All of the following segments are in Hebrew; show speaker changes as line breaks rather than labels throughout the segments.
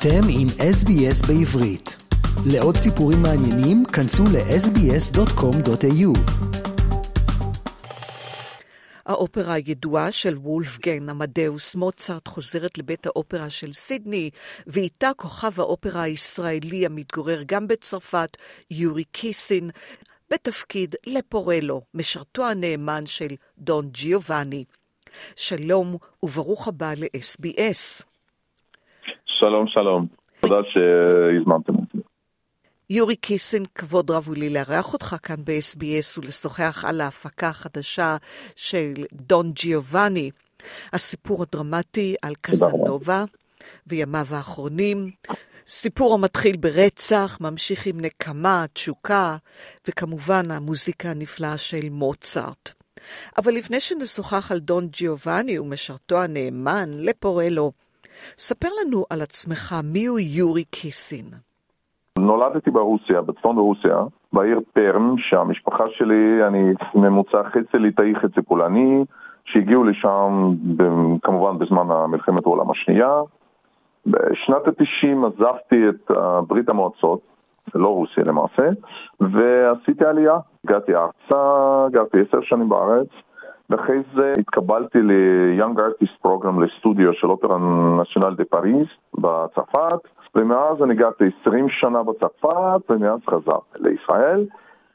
אתם עם SBS בעברית. לעוד סיפורים מעניינים, כנסו ל-sbs.com.au. האופרה הידועה של וולפגן, עמדאוס מוצרט, חוזרת לבית האופרה של סידני, ואיתה כוכב האופרה הישראלי המתגורר גם בצרפת, יורי קיסין, בתפקיד לפורלו, משרתו הנאמן של דון ג'יובאני. שלום וברוך הבא ל-SBS.
שלום, שלום. תודה שהזמנתם אותי.
יורי קיסן, כבוד רב הוא לי לארח אותך כאן ב-SBS ולשוחח על ההפקה החדשה של דון ג'יובאני, הסיפור הדרמטי על קזנובה וימיו האחרונים, סיפור המתחיל ברצח, ממשיך עם נקמה, תשוקה, וכמובן המוזיקה הנפלאה של מוצרט. אבל לפני שנשוחח על דון ג'יובאני ומשרתו הנאמן, לפורלו, ספר לנו על עצמך, מיהו יורי קיסין?
נולדתי ברוסיה, בצפון רוסיה, בעיר פרם, שהמשפחה שלי, אני ממוצע חצי ליטאי חצי פולני, שהגיעו לשם כמובן בזמן מלחמת העולם השנייה. בשנת ה-90 עזבתי את ברית המועצות, לא רוסיה למעשה, ועשיתי עלייה. הגעתי ארצה, גרתי עשר שנים בארץ, ואחרי זה התקבלתי ל-Young Artist Program לסטודיו של אופרה נשיונל דה פריז בצרפת, ומאז אני גרתי 20 שנה בצרפת, ומאז חזרתי לישראל.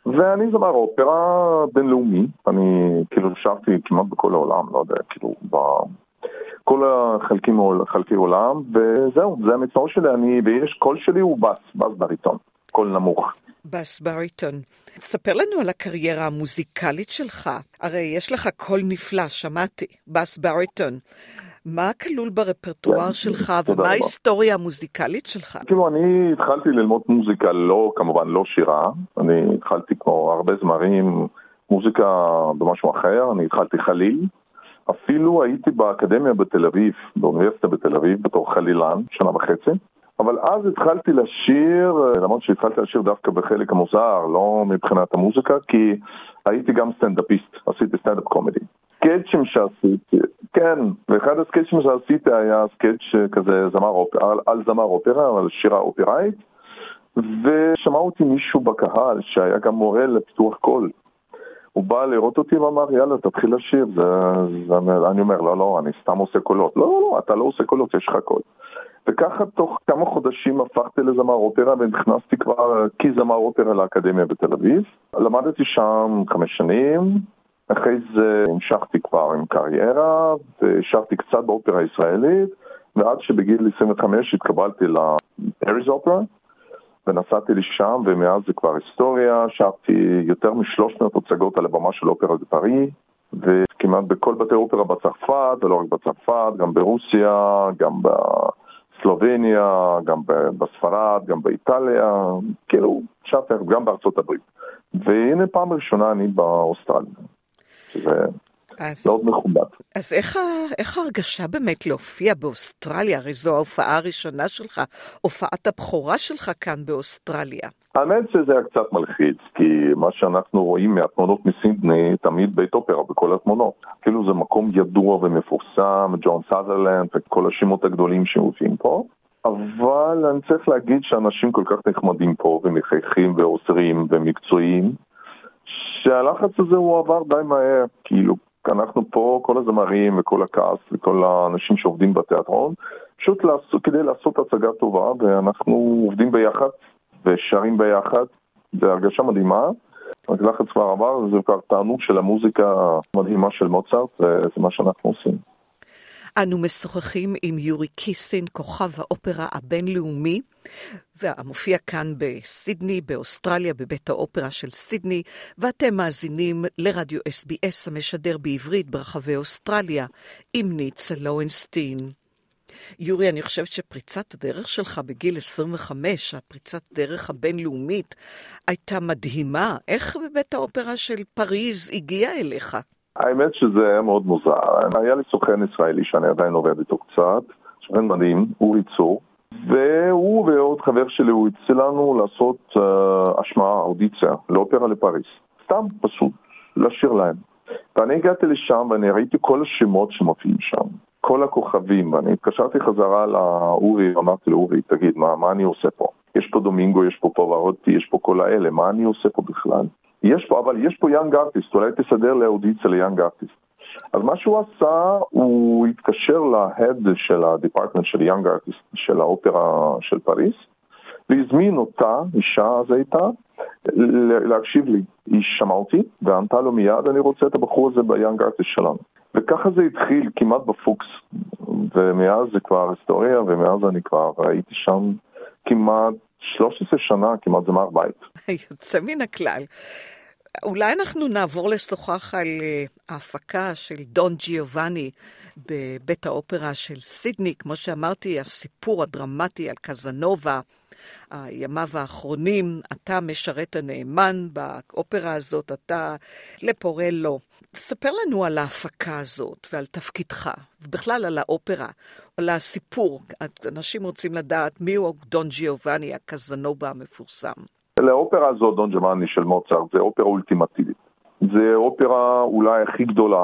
ואני זמר אופרה בינלאומי, אני כאילו שרתי כמעט בכל העולם, לא יודע, כאילו, בכל החלקים, חלקי עולם, וזהו, זה המקצוע שלי, אני, ויש קול שלי הוא בס, בס בריטון, קול נמוך.
בס בריטון. ספר לנו על הקריירה המוזיקלית שלך. הרי יש לך קול נפלא, שמעתי, בס בריטון. מה כלול ברפרטואר כן, שלך ומה ההיסטוריה המוזיקלית שלך?
כאילו, אני התחלתי ללמוד מוזיקה, לא, כמובן לא שירה. אני התחלתי כמו הרבה זמרים, מוזיקה במשהו אחר, אני התחלתי חליל. אפילו הייתי באקדמיה בתל אביב, באוניברסיטה בתל אביב, בתור חלילן, שנה וחצי. אבל אז התחלתי לשיר, למרות שהתחלתי לשיר דווקא בחלק המוזר, לא מבחינת המוזיקה, כי הייתי גם סטנדאפיסט, עשיתי stand-up comedy. סקצ'ים שעשיתי, כן, ואחד הסקצ'ים שעשיתי היה סקצ' כזה זמר על, על זמר אופרה, על שירה אופראית, ושמע אותי מישהו בקהל שהיה גם מורה לפיתוח קול. הוא בא לראות אותי ואמר, יאללה, תתחיל לשיר. זה, זה, אני אומר, לא, לא, אני סתם עושה קולות. לא, לא, לא, אתה לא עושה קולות, יש לך קול. וככה תוך כמה חודשים הפכתי לזמר אופרה ונכנסתי כבר כזמר אופרה לאקדמיה בתל אביב. למדתי שם חמש שנים, אחרי זה המשכתי כבר עם קריירה והשארתי קצת באופרה הישראלית, ועד שבגיל 25 התקבלתי לאריז אופרה. ונסעתי לשם, ומאז זה כבר היסטוריה, שרתי יותר משלוש מאות הצגות על הבמה של אופרה בפריז, וכמעט בכל בתי אופרה בצרפת, ולא רק בצרפת, גם ברוסיה, גם בסלובניה, גם בספרד, גם באיטליה, כאילו, שרתי גם בארצות הברית. והנה פעם ראשונה אני באוסטרליה. שזה אז, מאוד מכובד.
אז איך, איך ההרגשה באמת להופיע באוסטרליה? הרי זו ההופעה הראשונה שלך, הופעת הבכורה שלך כאן באוסטרליה.
האמת שזה היה קצת מלחיץ, כי מה שאנחנו רואים מהתמונות מסידני, תמיד בית אופרה בכל התמונות. כאילו זה מקום ידוע ומפורסם, ג'ון סאזרלנד וכל השמות הגדולים שמופיעים פה. אבל אני צריך להגיד שאנשים כל כך נחמדים פה ומחייכים ועוזרים ומקצועיים, שהלחץ הזה הוא עבר די מהר, כאילו אנחנו פה, כל הזמרים וכל הכעס וכל האנשים שעובדים בתיאטרון, פשוט לעשות, כדי לעשות הצגה טובה, ואנחנו עובדים ביחד ושרים ביחד, זו הרגשה מדהימה. הלחץ כבר עבר, זה כבר תענוג של המוזיקה המדהימה של מוצרט, וזה מה שאנחנו עושים.
אנו משוחחים עם יורי קיסין, כוכב האופרה הבינלאומי, והמופיע כאן בסידני, באוסטרליה, בבית האופרה של סידני, ואתם מאזינים לרדיו SBS המשדר בעברית ברחבי אוסטרליה, עם ניצה לואונסטין. יורי, אני חושבת שפריצת הדרך שלך בגיל 25, הפריצת דרך הבינלאומית, הייתה מדהימה. איך בבית האופרה של פריז הגיעה אליך?
האמת שזה היה מאוד מוזר. היה לי סוכן ישראלי שאני עדיין עובד איתו קצת, סוכן מדהים, אורי צור, והוא ועוד חבר שלי, הוא הציע לנו לעשות uh, השמעה, אודיציה, לאופרה לפריס. סתם, פשוט, לשיר להם. ואני הגעתי לשם ואני ראיתי כל השמות שמופיעים שם. כל הכוכבים, ואני התקשרתי חזרה לאורי, אמרתי לאורי, תגיד, מה, מה אני עושה פה? יש פה דומינגו, יש פה פוברוטי, יש פה כל האלה, מה אני עושה פה בכלל? יש פה, אבל יש פה young artist, אולי תסדר לאודיציה ל young artist. אז מה שהוא עשה, הוא התקשר ל head של ה department של young artist של האופרה של פריס, והזמין אותה, אישה אז הייתה, להקשיב לי. היא שמעה אותי וענתה לו מיד, אני רוצה את הבחור הזה ב young artist שלנו. וככה זה התחיל כמעט בפוקס, ומאז זה כבר היסטוריה, ומאז אני כבר הייתי שם כמעט 13 שנה, כמעט זמר בית.
יוצא מן הכלל. אולי אנחנו נעבור לשוחח על אה, ההפקה של דון ג'יובאני בבית האופרה של סידני. כמו שאמרתי, הסיפור הדרמטי על קזנובה, הימיו האחרונים, אתה משרת הנאמן באופרה הזאת, אתה לפורלו. ספר לנו על ההפקה הזאת ועל תפקידך, ובכלל על האופרה, על הסיפור. אנשים רוצים לדעת מיהו דון ג'יובאני, הקזנובה המפורסם.
לאופרה הזאת, דון ג'יובאני של מוצרט, זה אופרה אולטימטיבית. זה אופרה אולי הכי גדולה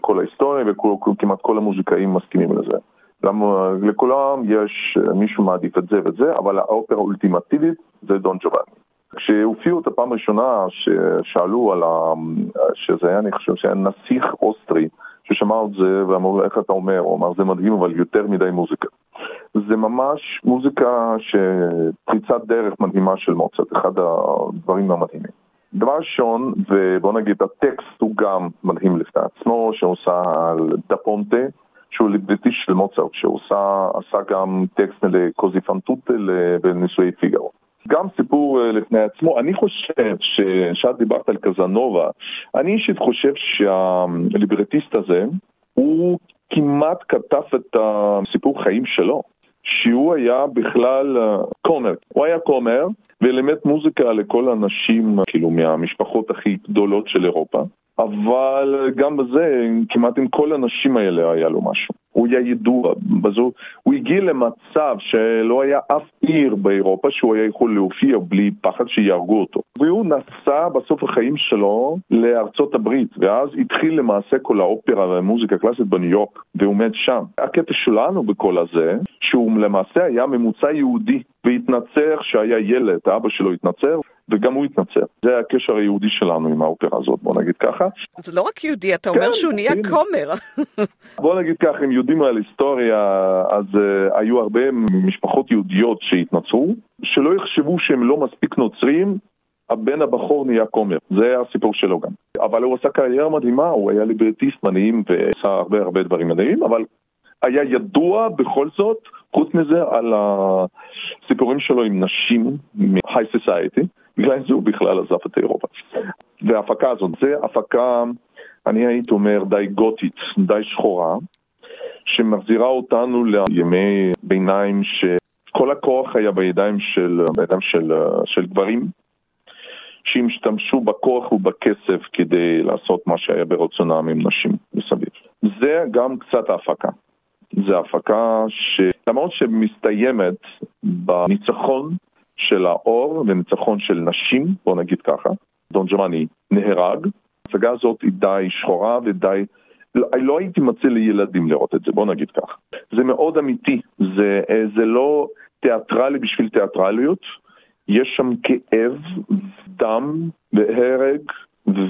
בכל ההיסטוריה, וכמעט כל המוזיקאים מסכימים לזה. למה לכולם יש, מישהו מעדיף את זה ואת זה, אבל האופרה האולטימטיבית זה דון ג'ובאני. כשהופיעו את הפעם הראשונה ששאלו על ה... שזה היה, אני חושב שהיה נסיך אוסטרי, ששמע את זה ואמרו לו איך אתה אומר, הוא אמר זה מדהים אבל יותר מדי מוזיקה. זה ממש מוזיקה שפריצת דרך מדהימה של מוצרט, אחד הדברים המדהימים. דבר ראשון, ובוא נגיד הטקסט הוא גם מדהים לפני עצמו, שעושה על דפונטה, שהוא ליבריטיסט של מוצרט, שהוא עשה גם טקסט לקוזי פנטוטל בנישואי פיגארו. גם סיפור אה, לפני עצמו, אני חושב שאת דיברת על קזנובה, אני אישית חושב שהליברטיסט הזה, הוא כמעט כתב את הסיפור חיים שלו, שהוא היה בכלל אה, כומר, הוא היה כומר ולימד מוזיקה לכל האנשים, כאילו מהמשפחות הכי גדולות של אירופה. אבל גם בזה, כמעט עם כל האנשים האלה היה לו משהו. הוא היה ידוע, בזו, הוא הגיע למצב שלא היה אף עיר באירופה שהוא היה יכול להופיע בלי פחד שיהרגו אותו. והוא נסע בסוף החיים שלו לארצות הברית, ואז התחיל למעשה כל האופרה והמוזיקה הקלאסית בניו יורק, והוא מת שם. הקטע שלנו בכל הזה, שהוא למעשה היה ממוצע יהודי, והתנצר שהיה ילד, אבא שלו התנצר, וגם הוא התנצר. זה הקשר היהודי שלנו עם האופרה הזאת, בוא נגיד ככה.
זה לא רק יהודי, אתה אומר כן, שהוא נהיה. כומר.
בוא נגיד ככה, אם יודעים על היסטוריה, אז uh, היו הרבה משפחות יהודיות שהתנצרו, שלא יחשבו שהם לא מספיק נוצרים, הבן הבכור נהיה כומר, זה הסיפור שלו גם. אבל הוא עשה קריירה מדהימה, הוא היה ליברטיסט מדהים ועשה הרבה הרבה דברים מדהימים, אבל היה ידוע בכל זאת, חוץ מזה, על הסיפורים שלו עם נשים מ-high society, בגלל זה הוא בכלל עזב את אירופה. וההפקה הזאת, זה הפקה, אני הייתי אומר, די גותית, די שחורה, שמחזירה אותנו לימי ביניים שכל הכוח היה בידיים של, בידיים של, של גברים, שהם השתמשו בכוח ובכסף כדי לעשות מה שהיה ברצונם עם נשים מסביב. זה גם קצת ההפקה. זה הפקה שלמרות שמסתיימת בניצחון של האור וניצחון של נשים, בוא נגיד ככה, דון ג'מאני נהרג, ההצגה הזאת היא די שחורה ודי... לא, לא הייתי מציע לילדים לראות את זה, בוא נגיד כך. זה מאוד אמיתי, זה, זה לא תיאטרלי בשביל תיאטרליות, יש שם כאב, דם והרג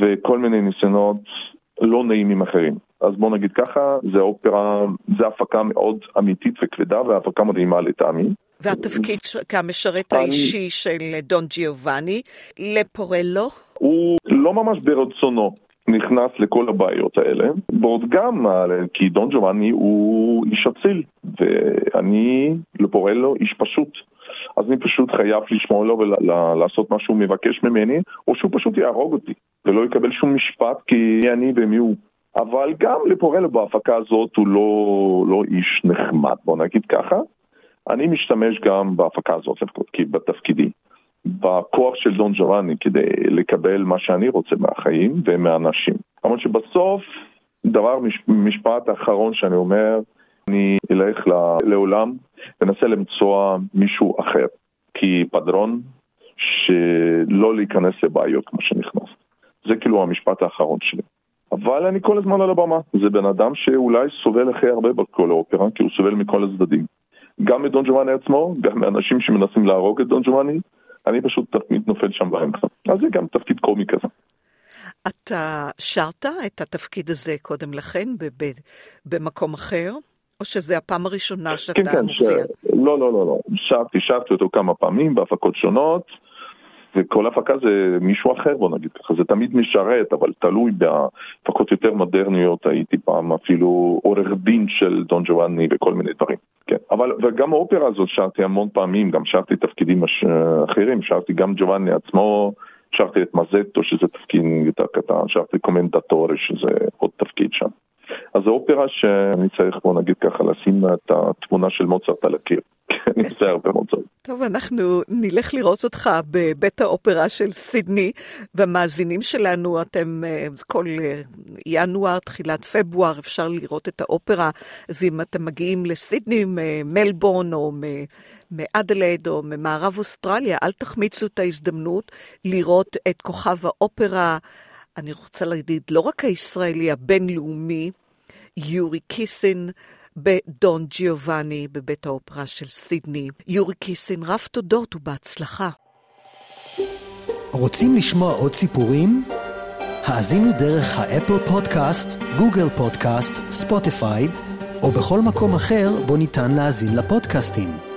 וכל מיני ניסיונות לא נעימים אחרים. אז בוא נגיד ככה, זה אופרה, זה הפקה מאוד אמיתית וכבדה והפקה מדהימה לטעמי.
והתפקיד כמשרת. האישי של דון ג'יובאני, לפורלו?
הוא לא ממש ברצונו. נכנס לכל הבעיות האלה, ועוד גם כי דון ג'ובאני הוא איש אציל, ואני לפורלו איש פשוט. אז אני פשוט חייב לשמוע לו ולעשות מה שהוא מבקש ממני, או שהוא פשוט יהרוג אותי, ולא יקבל שום משפט כי אני ומי הוא. אבל גם לפורלו בהפקה הזאת הוא לא, לא איש נחמד, בוא נגיד ככה. אני משתמש גם בהפקה הזאת בתפקידי, בכוח של דון ג'רני כדי לקבל מה שאני רוצה מהחיים ומהאנשים. למרות שבסוף, דבר, משפט האחרון שאני אומר, אני אלך לעולם ואנסה למצוא מישהו אחר, כי פדרון, שלא להיכנס לבעיות כמו שנכנס. זה כאילו המשפט האחרון שלי. אבל אני כל הזמן על הבמה. זה בן אדם שאולי סובל הכי הרבה בכל האופרה, כי הוא סובל מכל הצדדים. גם מדון ג'ובאני עצמו, גם מאנשים שמנסים להרוג את דון ג'ובאני, אני פשוט תמיד נופל שם באמצע. אז זה גם תפקיד קומי כזה.
אתה שרת את התפקיד הזה קודם לכן במקום אחר? או שזה הפעם הראשונה שאתה כן, כן, מופיע? ש...
לא, לא, לא, לא. שרתי, שרתי אותו כמה פעמים בהפקות שונות, וכל הפקה זה מישהו אחר, בוא נגיד ככה. זה תמיד משרת, אבל תלוי בהפקות יותר מודרניות, הייתי פעם אפילו עורך דין של דון ג'ואני וכל מיני דברים. כן, אבל, וגם האופרה הזאת שרתי המון פעמים, גם שרתי תפקידים אחרים, שרתי גם ג'ואני עצמו. שרתי את מזטו, שזה תפקיד יותר קטן, שרתי קומנטטורי, שזה עוד תפקיד שם. אז זו אופרה שאני צריך, בוא נגיד ככה, לשים את התמונה של מוצרט על הקיר. עושה הרבה מוצרט.
טוב, אנחנו נלך לראות אותך בבית האופרה של סידני, והמאזינים שלנו, אתם אה, כל אה, ינואר, תחילת פברואר, אפשר לראות את האופרה. אז אם אתם מגיעים לסידני, מלבורן או מאדלייד או ממערב אוסטרליה, אל תחמיצו את ההזדמנות לראות את כוכב האופרה, אני רוצה להגיד, לא רק הישראלי, הבינלאומי, יורי קיסין, בדון ג'יובאני בבית האופרה של סידני. יורי קיסין, רב תודות ובהצלחה.
רוצים לשמוע עוד סיפורים? האזינו דרך האפל פודקאסט, גוגל פודקאסט, ספוטיפיי, או בכל מקום אחר בו ניתן להאזין לפודקאסטים.